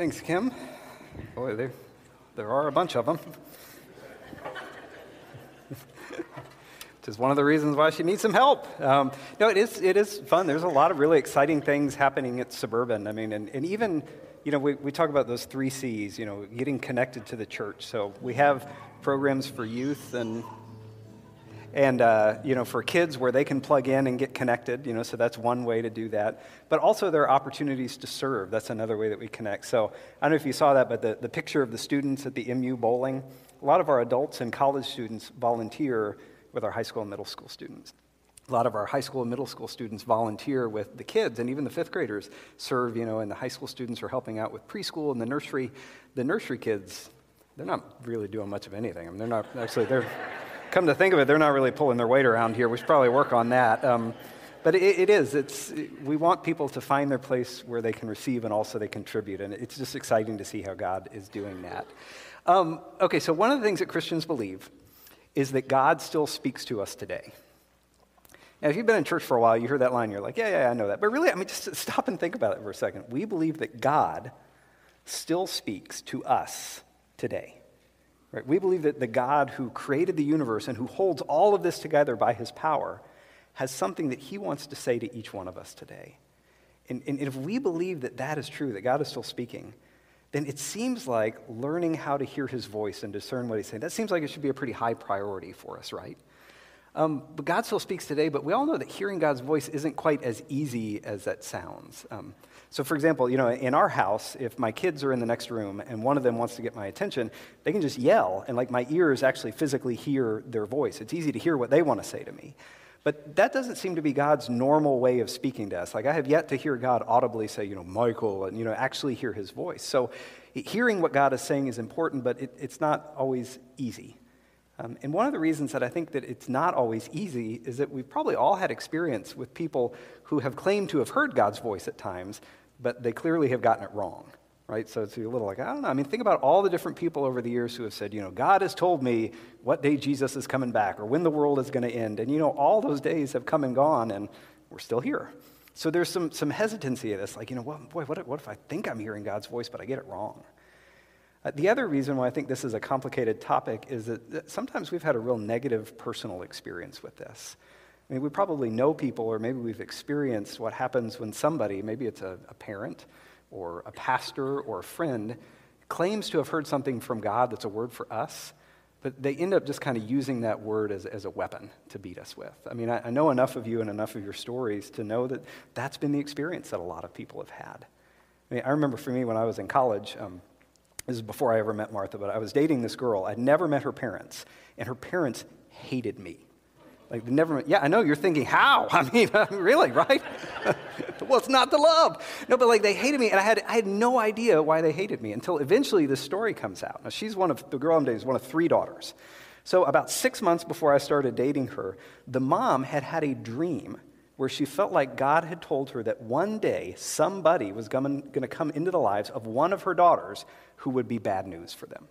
Thanks, Kim. Boy, there, there are a bunch of them. Which is one of the reasons why she needs some help. Um, no, it is, it is fun. There's a lot of really exciting things happening at Suburban. I mean, and, and even, you know, we, we talk about those three C's, you know, getting connected to the church. So we have programs for youth and and uh, you know for kids where they can plug in and get connected you know so that's one way to do that. But also there are opportunities to serve. That's another way that we connect. So i don't know if you saw that but the, the picture of the students at the mu bowling a lot of our adults and college students volunteer with our high school and middle school students. A lot of our high school and middle school students volunteer with the kids and even the fifth graders serve you know and the high school students are helping out with preschool and the nursery the nursery kids they're not really doing much of anything. I mean they're not actually they're come to think of it, they're not really pulling their weight around here. We should probably work on that. Um, but it, it is. It's, we want people to find their place where they can receive and also they contribute. And it's just exciting to see how God is doing that. Um, okay, so one of the things that Christians believe is that God still speaks to us today. Now, if you've been in church for a while, you hear that line, you're like, yeah, yeah, I know that. But really, I mean, just stop and think about it for a second. We believe that God still speaks to us today. Right? We believe that the God who created the universe and who holds all of this together by his power has something that he wants to say to each one of us today. And, and if we believe that that is true, that God is still speaking, then it seems like learning how to hear his voice and discern what he's saying, that seems like it should be a pretty high priority for us, right? Um, but God still speaks today, but we all know that hearing God's voice isn't quite as easy as that sounds. Um, so, for example, you know, in our house, if my kids are in the next room and one of them wants to get my attention, they can just yell, and like my ears actually physically hear their voice. It's easy to hear what they want to say to me. But that doesn't seem to be God's normal way of speaking to us. Like, I have yet to hear God audibly say, you know, Michael, and, you know, actually hear his voice. So, hearing what God is saying is important, but it, it's not always easy. Um, and one of the reasons that I think that it's not always easy is that we've probably all had experience with people who have claimed to have heard God's voice at times, but they clearly have gotten it wrong, right? So it's a little like, I don't know. I mean, think about all the different people over the years who have said, you know, God has told me what day Jesus is coming back or when the world is going to end. And, you know, all those days have come and gone, and we're still here. So there's some, some hesitancy in this, like, you know, well, boy, what if, what if I think I'm hearing God's voice, but I get it wrong? Uh, the other reason why I think this is a complicated topic is that, that sometimes we've had a real negative personal experience with this. I mean, we probably know people, or maybe we've experienced what happens when somebody, maybe it's a, a parent or a pastor or a friend, claims to have heard something from God that's a word for us, but they end up just kind of using that word as, as a weapon to beat us with. I mean, I, I, know enough of you and enough of your stories to know that that's been the experience that a lot of people have had. I mean, I remember for me when I was in college, um, this is before I ever met Martha, but I was dating this girl. I'd never met her parents, and her parents hated me. Like never, yeah, I know you're thinking, how? I mean, really, right? well, it's not the love. No, but like they hated me, and I had, I had no idea why they hated me until eventually this story comes out. Now, she's one of, the girl I'm dating is one of three daughters. So, about six months before I started dating her, the mom had had a dream where she felt like God had told her that one day somebody was going to come into the lives of one of her daughters who would be bad news for them.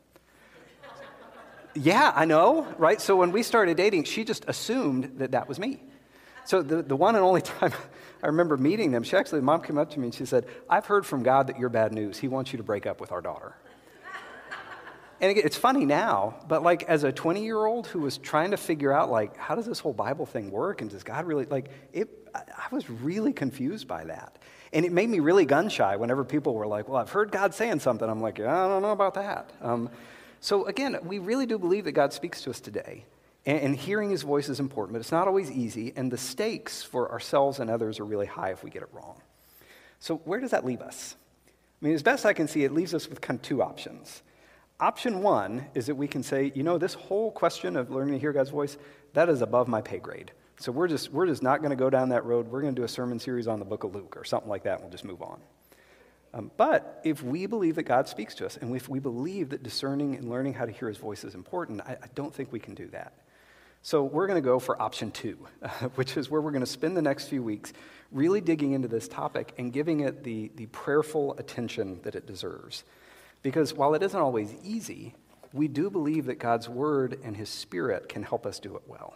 Yeah, I know, right? So when we started dating, she just assumed that that was me. So the, the one and only time I remember meeting them, she actually, mom came up to me and she said, I've heard from God that you're bad news. He wants you to break up with our daughter. And it's funny now, but like as a 20 year old who was trying to figure out, like, how does this whole Bible thing work? And does God really, like, it, I was really confused by that. And it made me really gun shy whenever people were like, well, I've heard God saying something. I'm like, I don't know about that. Um, so, again, we really do believe that God speaks to us today. And, hearing his voice is important, but it's not always easy. And the stakes for ourselves and others are really high if we get it wrong. So, where does that leave us? I mean, as best I can see, it leaves us with kind of two options. Option one is that we can say, you know, this whole question of learning to hear God's voice, that is above my pay grade. So we're just, we're just not going to go down that road. We're going to do a sermon series on the book of Luke or something like that, and we'll just move on. Um, but if we believe that God speaks to us, and if we believe that discerning and learning how to hear his voice is important, I, I don't think we can do that. So we're going to go for option two, uh, which is where we're going to spend the next few weeks really digging into this topic and giving it the, the prayerful attention that it deserves. Because while it isn't always easy, we do believe that God's word and his spirit can help us do it well.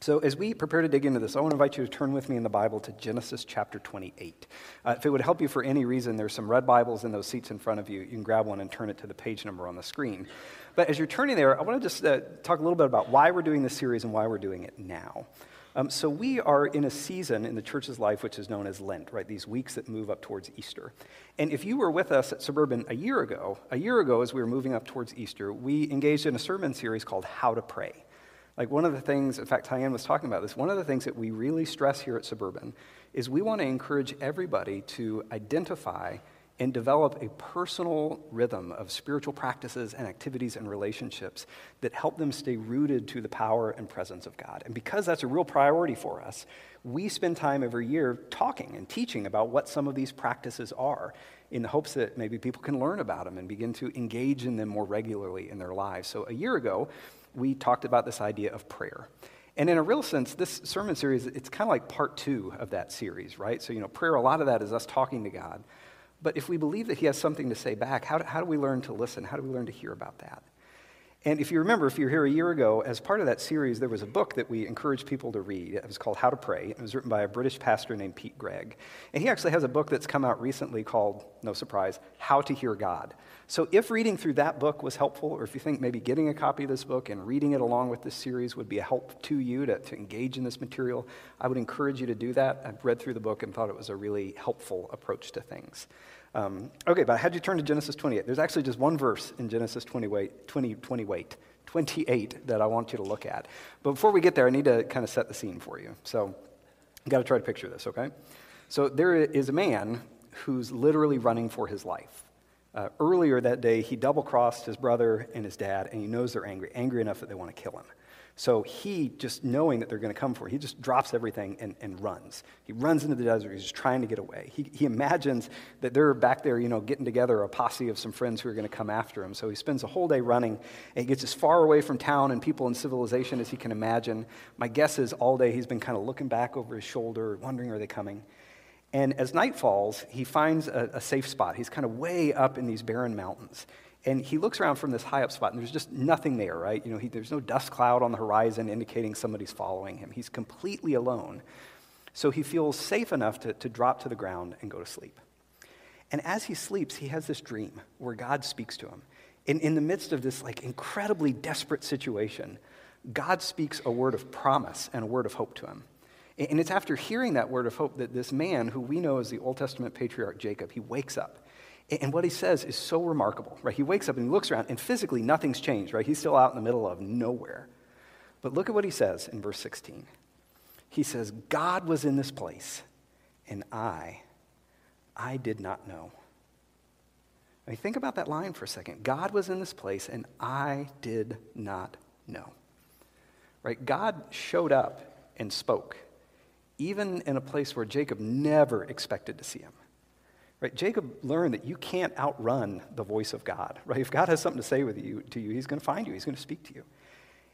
So, as we prepare to dig into this, I want to invite you to turn with me in the Bible to Genesis chapter 28. Uh, if it would help you for any reason, there's some red Bibles in those seats in front of you. You can grab one and turn it to the page number on the screen. But as you're turning there, I want to just uh, talk a little bit about why we're doing this series and why we're doing it now. Um, so, we are in a season in the church's life which is known as Lent, right? These weeks that move up towards Easter. And if you were with us at Suburban a year ago, a year ago as we were moving up towards Easter, we engaged in a sermon series called How to Pray. Like one of the things, in fact, Tyann was talking about this, one of the things that we really stress here at Suburban is we want to encourage everybody to identify and develop a personal rhythm of spiritual practices and activities and relationships that help them stay rooted to the power and presence of God. And because that's a real priority for us, we spend time every year talking and teaching about what some of these practices are in the hopes that maybe people can learn about them and begin to engage in them more regularly in their lives. So a year ago, we talked about this idea of prayer. And in a real sense, this sermon series, it's kind of like part two of that series, right? So, you know, prayer, a lot of that is us talking to God. But if we believe that He has something to say back, how do, how do we learn to listen? How do we learn to hear about that? And if you remember, if you were here a year ago, as part of that series, there was a book that we encouraged people to read. It was called How to Pray. It was written by a British pastor named Pete Greig. And he actually has a book that's come out recently called, no surprise, How to Hear God. So if reading through that book was helpful, or if you think maybe getting a copy of this book and reading it along with this series would be a help to you to, to engage in this material, I would encourage you to do that. I've read through the book and thought it was a really helpful approach to things. Um, okay, but had you turn to Genesis 28. There's actually just one verse in Genesis 28, 20, 28, 28 that I want you to look at. But before we get there, I need to kind of set the scene for you. So you got to try to picture this, okay? So there is a man who's literally running for his life. Uh, earlier that day, he double crossed his brother and his dad, and he knows they're angry, angry enough that they want to kill him. So he, just knowing that they're going to come for him, he just drops everything and, and runs. He runs into the desert. He's just trying to get away. He, he imagines that they're back there, you know, getting together a posse of some friends who are going to come after him. So he spends a whole day running, and he gets as far away from town and people and civilization as he can imagine. My guess is all day he's been kind of looking back over his shoulder, wondering, are they coming? And as night falls, he finds a, a safe spot. He's kind of way up in these barren mountains. And he looks around from this high up spot, and there's just nothing there, right? You know, he, there's no dust cloud on the horizon indicating somebody's following him. He's completely alone. So he feels safe enough to, to drop to the ground and go to sleep. And as he sleeps, he has this dream where God speaks to him. In, in the midst of this like incredibly desperate situation, God speaks a word of promise and a word of hope to him. And it's after hearing that word of hope that this man, who we know as the Old Testament patriarch Jacob, he wakes up and what he says is so remarkable, right? He wakes up and he looks around, and physically nothing's changed, right? He's still out in the middle of nowhere. But look at what he says in verse 16. He says, God was in this place, and I, I did not know. I mean, think about that line for a second. God was in this place, and I did not know. Right? God showed up and spoke, even in a place where Jacob never expected to see him. Right? Jacob learned that you can't outrun the voice of God. Right? If God has something to say with you, to you, he's going to find you. He's going to speak to you.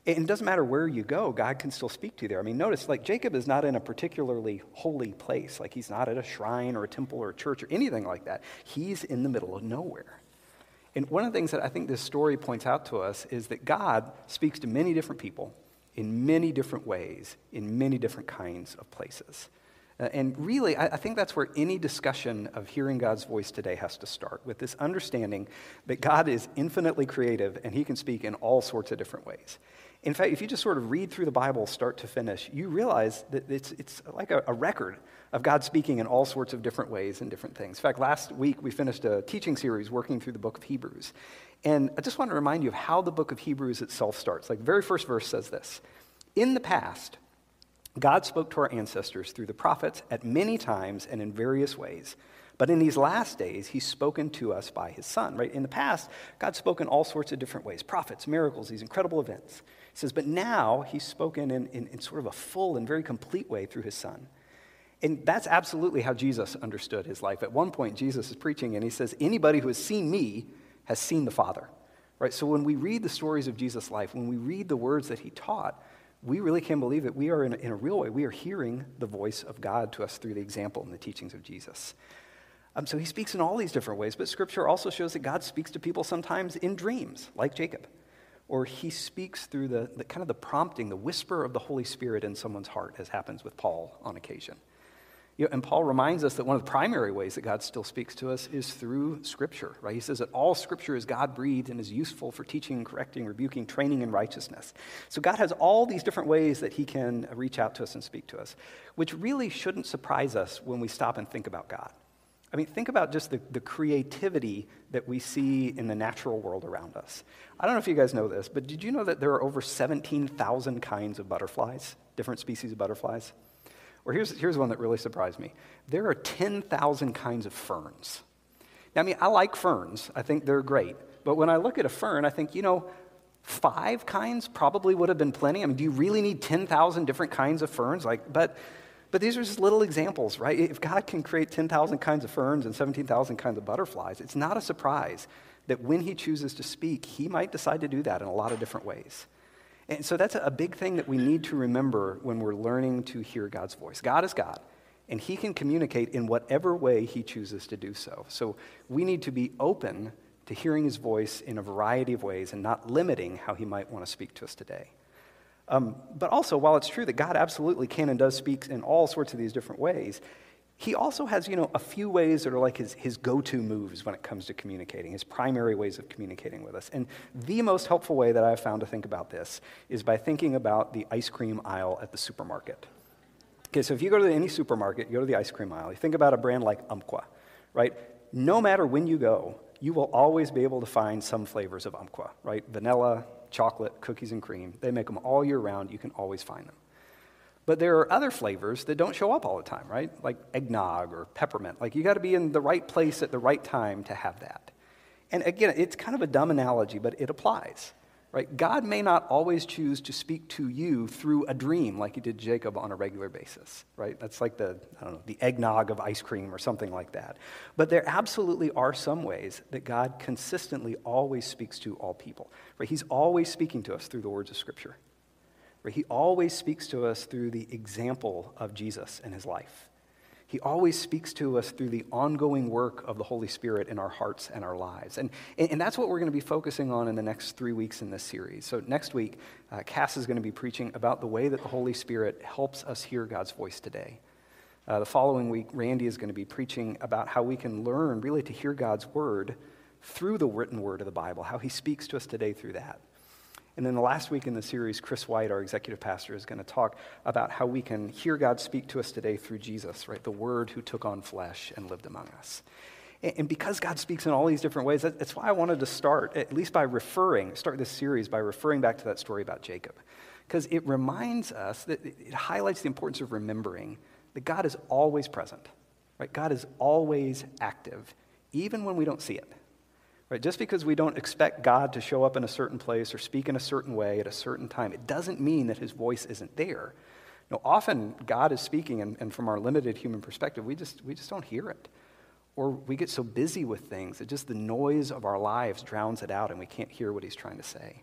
And it doesn't matter where you go, God can still speak to you there. I mean, notice, like, Jacob is not in a particularly holy place. Like, he's not at a shrine or a temple or a church or anything like that. He's in the middle of nowhere. And one of the things that I think this story points out to us is that God speaks to many different people in many different ways, in many different kinds of places. Uh, and really, I, I think that's where any discussion of hearing God's voice today has to start with this understanding that God is infinitely creative and he can speak in all sorts of different ways. In fact, if you just sort of read through the Bible start to finish, you realize that it's, it's like a, a, record of God speaking in all sorts of different ways and different things. In fact, last week we finished a teaching series working through the book of Hebrews. And I just want to remind you of how the book of Hebrews itself starts. Like the very first verse says this In the past, God spoke to our ancestors through the prophets at many times and in various ways. But in these last days, he's spoken to us by his son, right? In the past, God spoke in all sorts of different ways prophets, miracles, these incredible events. He says, but now he's spoken in, in, in sort of a full and very complete way through his son. And that's absolutely how Jesus understood his life. At one point, Jesus is preaching and he says, Anybody who has seen me has seen the Father. Right? So when we read the stories of Jesus' life, when we read the words that he taught, we really can believe that we are, in a, in a real way, we are hearing the voice of God to us through the example and the teachings of Jesus. Um, so he speaks in all these different ways, but Scripture also shows that God speaks to people sometimes in dreams, like Jacob. or he speaks through the, the kind of the prompting, the whisper of the Holy Spirit in someone's heart, as happens with Paul on occasion. You know, and Paul reminds us that one of the primary ways that God still speaks to us is through Scripture, right? He says that all Scripture is God breathed and is useful for teaching, correcting, rebuking, training in righteousness. So God has all these different ways that He can reach out to us and speak to us, which really shouldn't surprise us when we stop and think about God. I mean, think about just the, the creativity that we see in the natural world around us. I don't know if you guys know this, but did you know that there are over 17,000 kinds of butterflies, different species of butterflies? Or here's, here's one that really surprised me there are 10,000 kinds of ferns. Now, I mean, I like ferns, I think they're great. But when I look at a fern, I think, you know, five kinds probably would have been plenty. I mean, do you really need 10,000 different kinds of ferns? Like, but but these are just little examples, right? If God can create 10,000 kinds of ferns and 17,000 kinds of butterflies, it's not a surprise that when He chooses to speak, He might decide to do that in a lot of different ways. And so that's a big thing that we need to remember when we're learning to hear God's voice. God is God, and He can communicate in whatever way He chooses to do so. So we need to be open to hearing His voice in a variety of ways and not limiting how He might want to speak to us today. Um, but also, while it's true that God absolutely can and does speak in all sorts of these different ways, he also has, you know, a few ways that are like his, his go-to moves when it comes to communicating, his primary ways of communicating with us. And the most helpful way that I've found to think about this is by thinking about the ice cream aisle at the supermarket. Okay, so if you go to any supermarket, you go to the ice cream aisle, you think about a brand like Umpqua, right? No matter when you go, you will always be able to find some flavors of Umpqua, right? Vanilla, chocolate, cookies and cream. They make them all year round. You can always find them. But there are other flavors that don't show up all the time, right? Like eggnog or peppermint. Like you got to be in the right place at the right time to have that. And again, it's kind of a dumb analogy, but it applies right? God may not always choose to speak to you through a dream like he did Jacob on a regular basis, right? That's like the, I don't know, the eggnog of ice cream or something like that. But there absolutely are some ways that God consistently always speaks to all people, right? He's always speaking to us through the words of Scripture, right? He always speaks to us through the example of Jesus and his life. He always speaks to us through the ongoing work of the Holy Spirit in our hearts and our lives. And, and that's what we're going to be focusing on in the next three weeks in this series. So, next week, uh, Cass is going to be preaching about the way that the Holy Spirit helps us hear God's voice today. Uh, the following week, Randy is going to be preaching about how we can learn really to hear God's word through the written word of the Bible, how he speaks to us today through that. And then the last week in the series, Chris White, our executive pastor, is going to talk about how we can hear God speak to us today through Jesus, right? The Word who took on flesh and lived among us. And because God speaks in all these different ways, that's why I wanted to start, at least by referring, start this series by referring back to that story about Jacob. Because it reminds us that it highlights the importance of remembering that God is always present, right? God is always active, even when we don't see it. Right? Just because we don't expect God to show up in a certain place or speak in a certain way at a certain time, it doesn't mean that his voice isn't there. No, often God is speaking, and, and from our limited human perspective, we just, we just don't hear it. Or we get so busy with things that just the noise of our lives drowns it out and we can't hear what he's trying to say.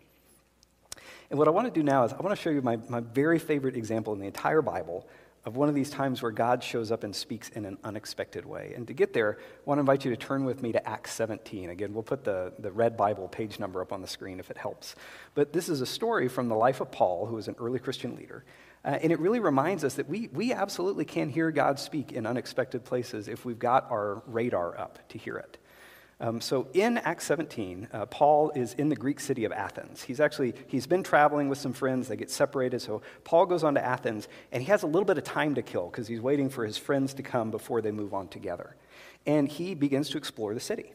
And what I want to do now is I want to show you my, my very favorite example in the entire Bible of one of these times where God shows up and speaks in an unexpected way. And to get there, I want to invite you to turn with me to Acts 17. Again, we'll put the, the red Bible page number up on the screen if it helps. But this is a story from the life of Paul, who was an early Christian leader. Uh, and it really reminds us that we, we absolutely can hear God speak in unexpected places if we've got our radar up to hear it. Um, so in Acts 17, uh, Paul is in the Greek city of Athens. He's actually, he's been traveling with some friends. They get separated. So Paul goes on to Athens, and he has a little bit of time to kill because he's waiting for his friends to come before they move on together. And he begins to explore the city.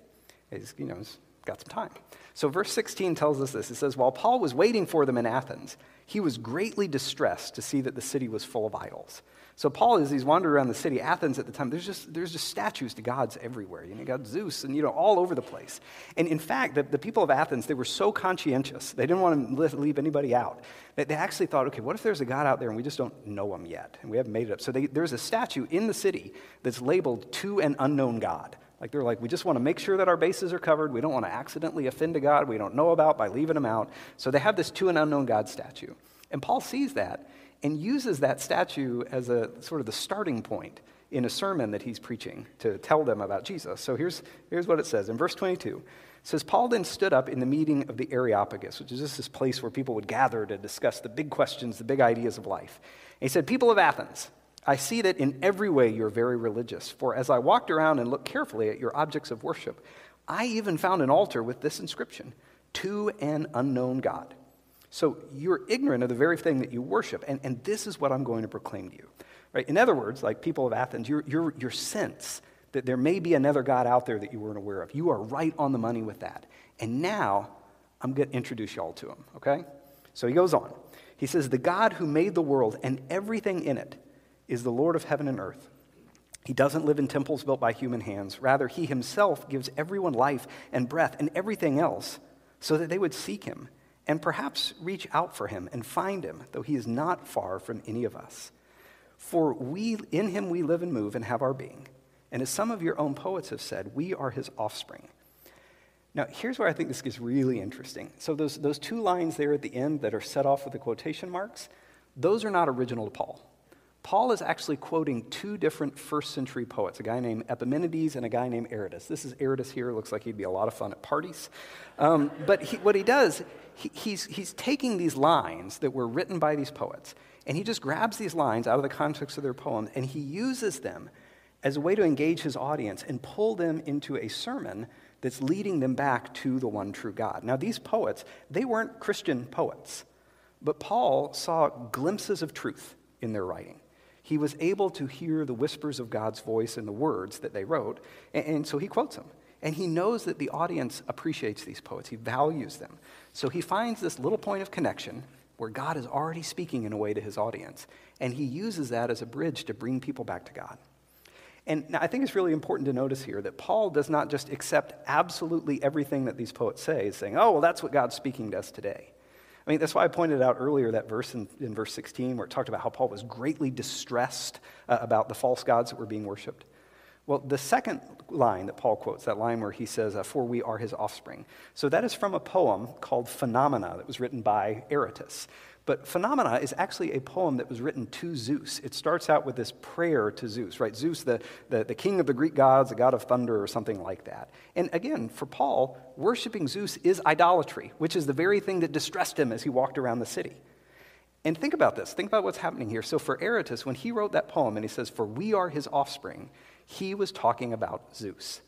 He's, you know, he's got some time. So verse 16 tells us this. It says, While Paul was waiting for them in Athens, he was greatly distressed to see that the city was full of idols. So Paul, as he's wandering around the city, Athens at the time, there's just, there's just statues to gods everywhere. You know, got Zeus and, you know, all over the place. And in fact, the, the people of Athens, they were so conscientious. They didn't want to leave anybody out. That they actually thought, okay, what if there's a God out there and we just don't know him yet? And we haven't made it up. So they, there's a statue in the city that's labeled to an unknown God. Like they're like, we just want to make sure that our bases are covered. We don't want to accidentally offend a God we don't know about by leaving him out. So they have this to an unknown God statue. And Paul sees that and uses that statue as a sort of the starting point in a sermon that he's preaching to tell them about Jesus. So here's, here's what it says in verse 22. It says, Paul then stood up in the meeting of the Areopagus, which is just this place where people would gather to discuss the big questions, the big ideas of life. And he said, People of Athens, I see that in every way you're very religious. For as I walked around and looked carefully at your objects of worship, I even found an altar with this inscription To an unknown God. So you're ignorant of the very thing that you worship, and, and this is what I'm going to proclaim to you. Right? In other words, like people of Athens, your, your, your sense that there may be another God out there that you weren't aware of, you are right on the money with that. And now I'm going to introduce y'all to him, okay? So he goes on. He says, The God who made the world and everything in it is the Lord of heaven and earth. He doesn't live in temples built by human hands. Rather, he himself gives everyone life and breath and everything else so that they would seek him and perhaps reach out for him and find him, though he is not far from any of us. For we, in him we live and move and have our being. And as some of your own poets have said, we are his offspring. Now, here's where I think this gets really interesting. So, those, those two lines there at the end that are set off with the quotation marks, those are not original to Paul. Paul is actually quoting two different first century poets, a guy named Epimenides and a guy named Aratus. This is Aratus here. Looks like he'd be a lot of fun at parties. Um, but he, what he does, he, he's, he's taking these lines that were written by these poets, and he just grabs these lines out of the context of their poem, and he uses them as a way to engage his audience and pull them into a sermon that's leading them back to the one true God. Now, these poets, they weren't Christian poets, but Paul saw glimpses of truth in their writing he was able to hear the whispers of God's voice in the words that they wrote, and so he quotes them. And he knows that the audience appreciates these poets, he values them. So he finds this little point of connection where God is already speaking in a way to his audience, and he uses that as a bridge to bring people back to God. And I think it's really important to notice here that Paul does not just accept absolutely everything that these poets say, saying, oh, well, that's what God's speaking to us today. I mean, that's why I pointed out earlier that verse in, in verse 16 where it talked about how Paul was greatly distressed uh, about the false gods that were being worshiped. Well, the second line that Paul quotes, that line where he says, uh, For we are his offspring. So that is from a poem called Phenomena that was written by Aratus. But Phenomena is actually a poem that was written to Zeus. It starts out with this prayer to Zeus, right? Zeus, the, the, the, king of the Greek gods, the god of thunder, or something like that. And again, for Paul, worshiping Zeus is idolatry, which is the very thing that distressed him as he walked around the city. And think about this. Think about what's happening here. So for Aratus, when he wrote that poem and he says, For we are his offspring, he was talking about Zeus.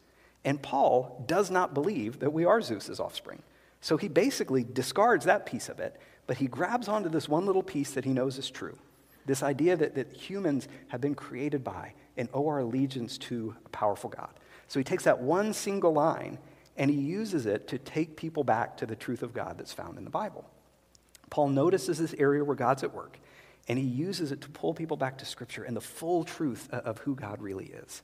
And Paul does not believe that we are Zeus's offspring. So he basically discards that piece of it but he grabs onto this one little piece that he knows is true this idea that, that humans have been created by and owe our allegiance to a powerful God. So he takes that one single line and he uses it to take people back to the truth of God that's found in the Bible. Paul notices this area where God's at work, and he uses it to pull people back to Scripture and the full truth of who God really is.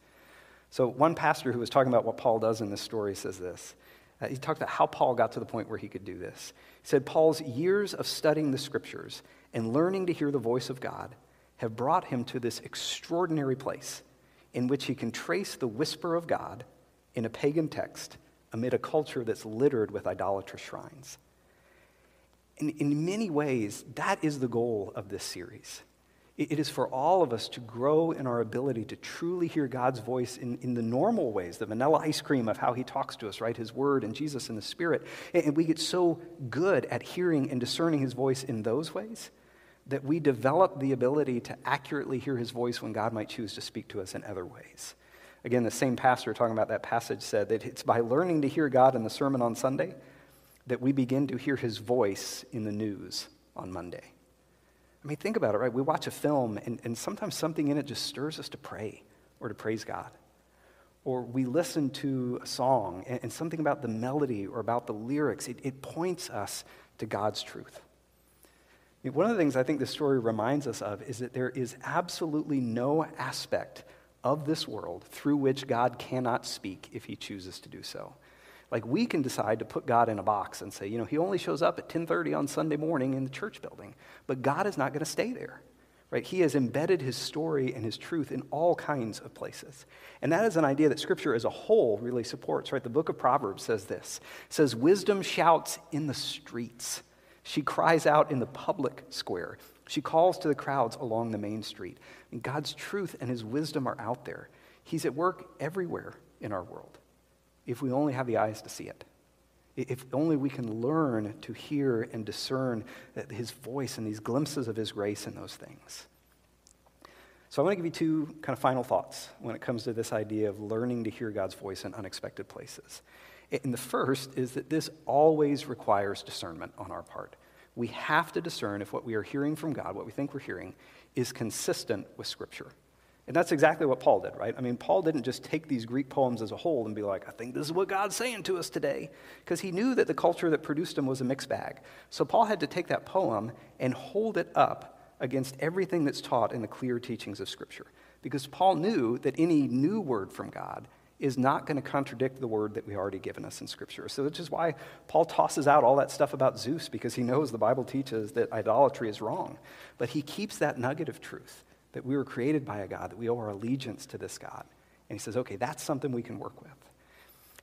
So, one pastor who was talking about what Paul does in this story says this uh, he talked about how Paul got to the point where he could do this. He said, Paul's years of studying the scriptures and learning to hear the voice of God have brought him to this extraordinary place in which he can trace the whisper of God in a pagan text amid a culture that's littered with idolatrous shrines. And in many ways, that is the goal of this series. It is for all of us to grow in our ability to truly hear God's voice in, in the normal ways, the vanilla ice cream of how He talks to us, right? His Word and Jesus and the Spirit. And we get so good at hearing and discerning His voice in those ways that we develop the ability to accurately hear His voice when God might choose to speak to us in other ways. Again, the same pastor talking about that passage said that it's by learning to hear God in the sermon on Sunday that we begin to hear His voice in the news on Monday. I mean, think about it, right? We watch a film, and, and sometimes something in it just stirs us to pray or to praise God. Or we listen to a song, and, and something about the melody or about the lyrics, it, it points us to God's truth. I mean, one of the things I think this story reminds us of is that there is absolutely no aspect of this world through which God cannot speak if he chooses to do so. Like we can decide to put God in a box and say, you know, he only shows up at 10:30 on Sunday morning in the church building. But God is not going to stay there. Right? He has embedded his story and his truth in all kinds of places. And that is an idea that scripture as a whole really supports, right? The book of Proverbs says this. It says wisdom shouts in the streets. She cries out in the public square. She calls to the crowds along the main street. And God's truth and his wisdom are out there. He's at work everywhere in our world if we only have the eyes to see it. If only we can learn to hear and discern uh, his voice and these glimpses of his grace in those things. So, I want to give you two kind of final thoughts when it comes to this idea of learning to hear God's voice in unexpected places. And the first is that this always requires discernment on our part. We have to discern if what we are hearing from God, what we think we're hearing, is consistent with Scripture. And that's exactly what Paul did, right? I mean, Paul didn't just take these Greek poems as a whole and be like, I think this is what God's saying to us today, because he knew that the culture that produced them was a mixed bag. So Paul had to take that poem and hold it up against everything that's taught in the clear teachings of Scripture. Because Paul knew that any new word from God is not going to contradict the word that we already given us in Scripture. So, which is why Paul tosses out all that stuff about Zeus, because he knows the Bible teaches that idolatry is wrong. But he keeps that nugget of truth that we were created by a God, that we owe our allegiance to this God. And he says, okay, that's something we can work with.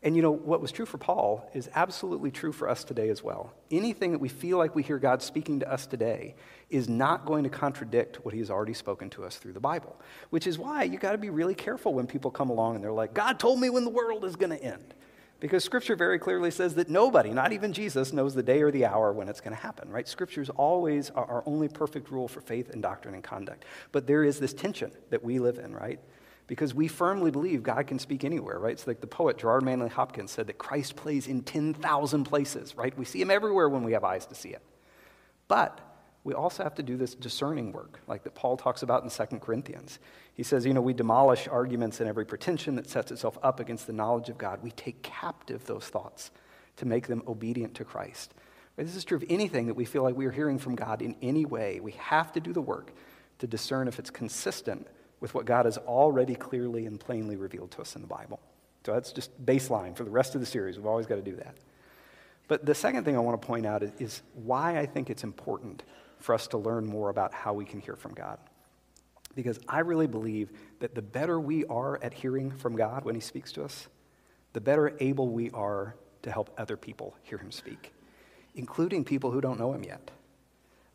And you know, what was true for Paul is absolutely true for us today as well. Anything that we feel like we hear God speaking to us today is not going to contradict what he's already spoken to us through the Bible, which is why you got to be really careful when people come along and they're like, God told me when the world is going to end. Because Scripture very clearly says that nobody, not even Jesus, knows the day or the hour when it's going to happen, right? Scripture is always our only perfect rule for faith and doctrine and conduct. But there is this tension that we live in, right? because we firmly believe God can speak anywhere, right? It's like the poet Gerard Manley Hopkins said that Christ plays in 10,000 places, right? We see him everywhere when we have eyes to see it. But we also have to do this discerning work, like that Paul talks about in 2 Corinthians. He says, you know, we demolish arguments and every pretension that sets itself up against the knowledge of God. We take captive those thoughts to make them obedient to Christ. This is true of anything that we feel like we are hearing from God in any way. We have to do the work to discern if it's consistent with what God has already clearly and plainly revealed to us in the Bible. So that's just baseline for the rest of the series. We've always got to do that. But the second thing I want to point out is, is why I think it's important for us to learn more about how we can hear from God. Because I really believe that the better we are at hearing from God when He speaks to us, the better able we are to help other people hear Him speak, including people who don't know Him yet.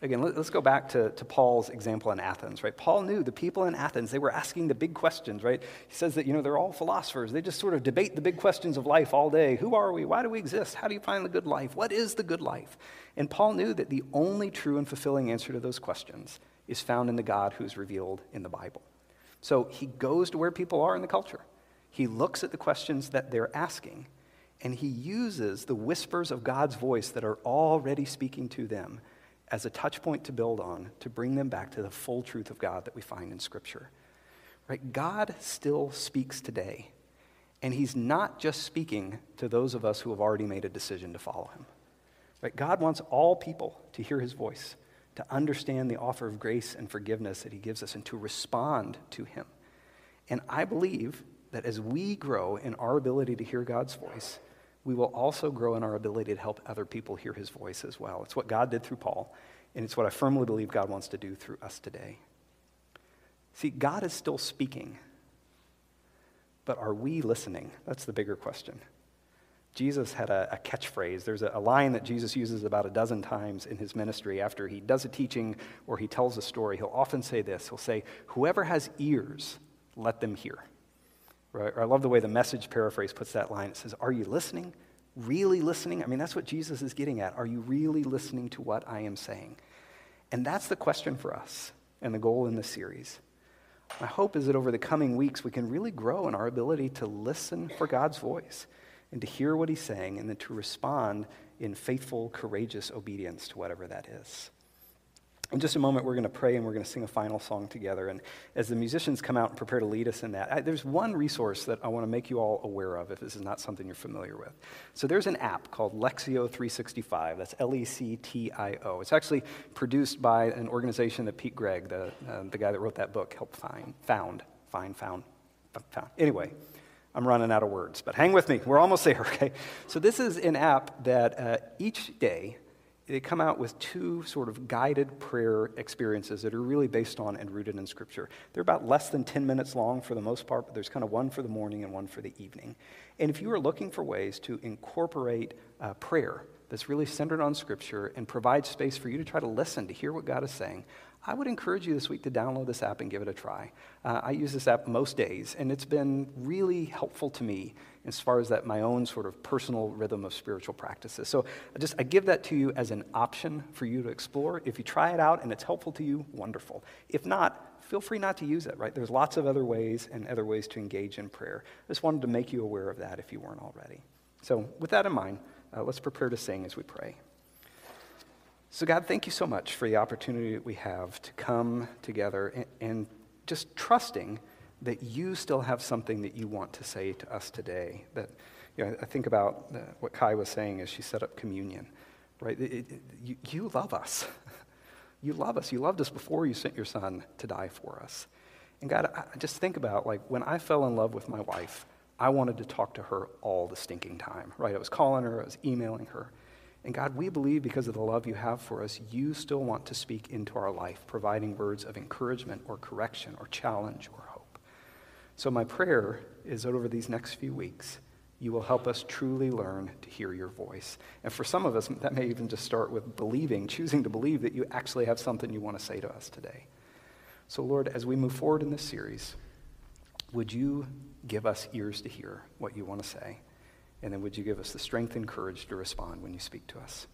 Again, let's go back to, to Paul's example in Athens, right? Paul knew the people in Athens, they were asking the big questions, right? He says that, you know, they're all philosophers. They just sort of debate the big questions of life all day. Who are we? Why do we exist? How do you find the good life? What is the good life? And Paul knew that the only true and fulfilling answer to those questions is found in the God who's revealed in the Bible. So he goes to where people are in the culture. He looks at the questions that they're asking, and he uses the whispers of God's voice that are already speaking to them as a touch point to build on to bring them back to the full truth of God that we find in Scripture. Right? God still speaks today, and He's not just speaking to those of us who have already made a decision to follow Him. Right? God wants all people to hear His voice, to understand the offer of grace and forgiveness that He gives us, and to respond to Him. And I believe that as we grow in our ability to hear God's voice, we will also grow in our ability to help other people hear his voice as well. It's what God did through Paul, and it's what I firmly believe God wants to do through us today. See, God is still speaking, but are we listening? That's the bigger question. Jesus had a, a catchphrase. There's a, a, line that Jesus uses about a dozen times in his ministry after he does a teaching or he tells a story. He'll often say this He'll say, Whoever has ears, let them hear. Right? I love the way the message paraphrase puts that line. It says, Are you listening? Really listening? I mean, that's what Jesus is getting at. Are you really listening to what I am saying? And that's the question for us and the goal in this series. My hope is that over the coming weeks, we can really grow in our ability to listen for God's voice and to hear what He's saying and then to respond in faithful, courageous obedience to whatever that is. In just a moment, we're going to pray and we're going to sing a final song together. And as the musicians come out and prepare to lead us in that, I, there's one resource that I want to make you all aware of if this is not something you're familiar with. So there's an app called Lectio 365. That's L E C T I O. It's actually produced by an organization that Pete Greig, the, uh, the guy that wrote that book, helped find, found, find, found, found. Anyway, I'm running out of words, but hang with me. We're almost there, okay? So this is an app that uh, each day they come out with two sort of guided prayer experiences that are really based on and rooted in Scripture. They're about less than 10 minutes long for the most part, but there's kind of one for the morning and one for the evening. And if you are looking for ways to incorporate uh, prayer that's really centered on Scripture and provide space for you to try to listen, to hear what God is saying, I would encourage you this week to download this app and give it a try. Uh, I use this app most days, and it's been really helpful to me as far as that my own sort of personal rhythm of spiritual practices. So I just I give that to you as an option for you to explore. If you try it out and it's helpful to you, wonderful. If not, feel free not to use it, right? There's lots of other ways and other ways to engage in prayer. I just wanted to make you aware of that if you weren't already. So with that in mind, uh, let's prepare to sing as we pray. So, God, thank you so much for the opportunity that we have to come together and, and, just trusting that you still have something that you want to say to us today. That, you know, I think about what Kai was saying as she set up communion, right? It, it, you, you love us. you love us. You loved us before you sent your son to die for us. And God, I just think about like when I fell in love with my wife, I wanted to talk to her all the stinking time, right? I was calling her, I was emailing her. And God, we believe because of the love you have for us, you still want to speak into our life, providing words of encouragement or correction or challenge or hope. So, my prayer is that over these next few weeks, you will help us truly learn to hear your voice. And for some of us, that may even just start with believing, choosing to believe that you actually have something you want to say to us today. So, Lord, as we move forward in this series, would you give us ears to hear what you want to say? And then would you give us the strength and courage to respond when you speak to us?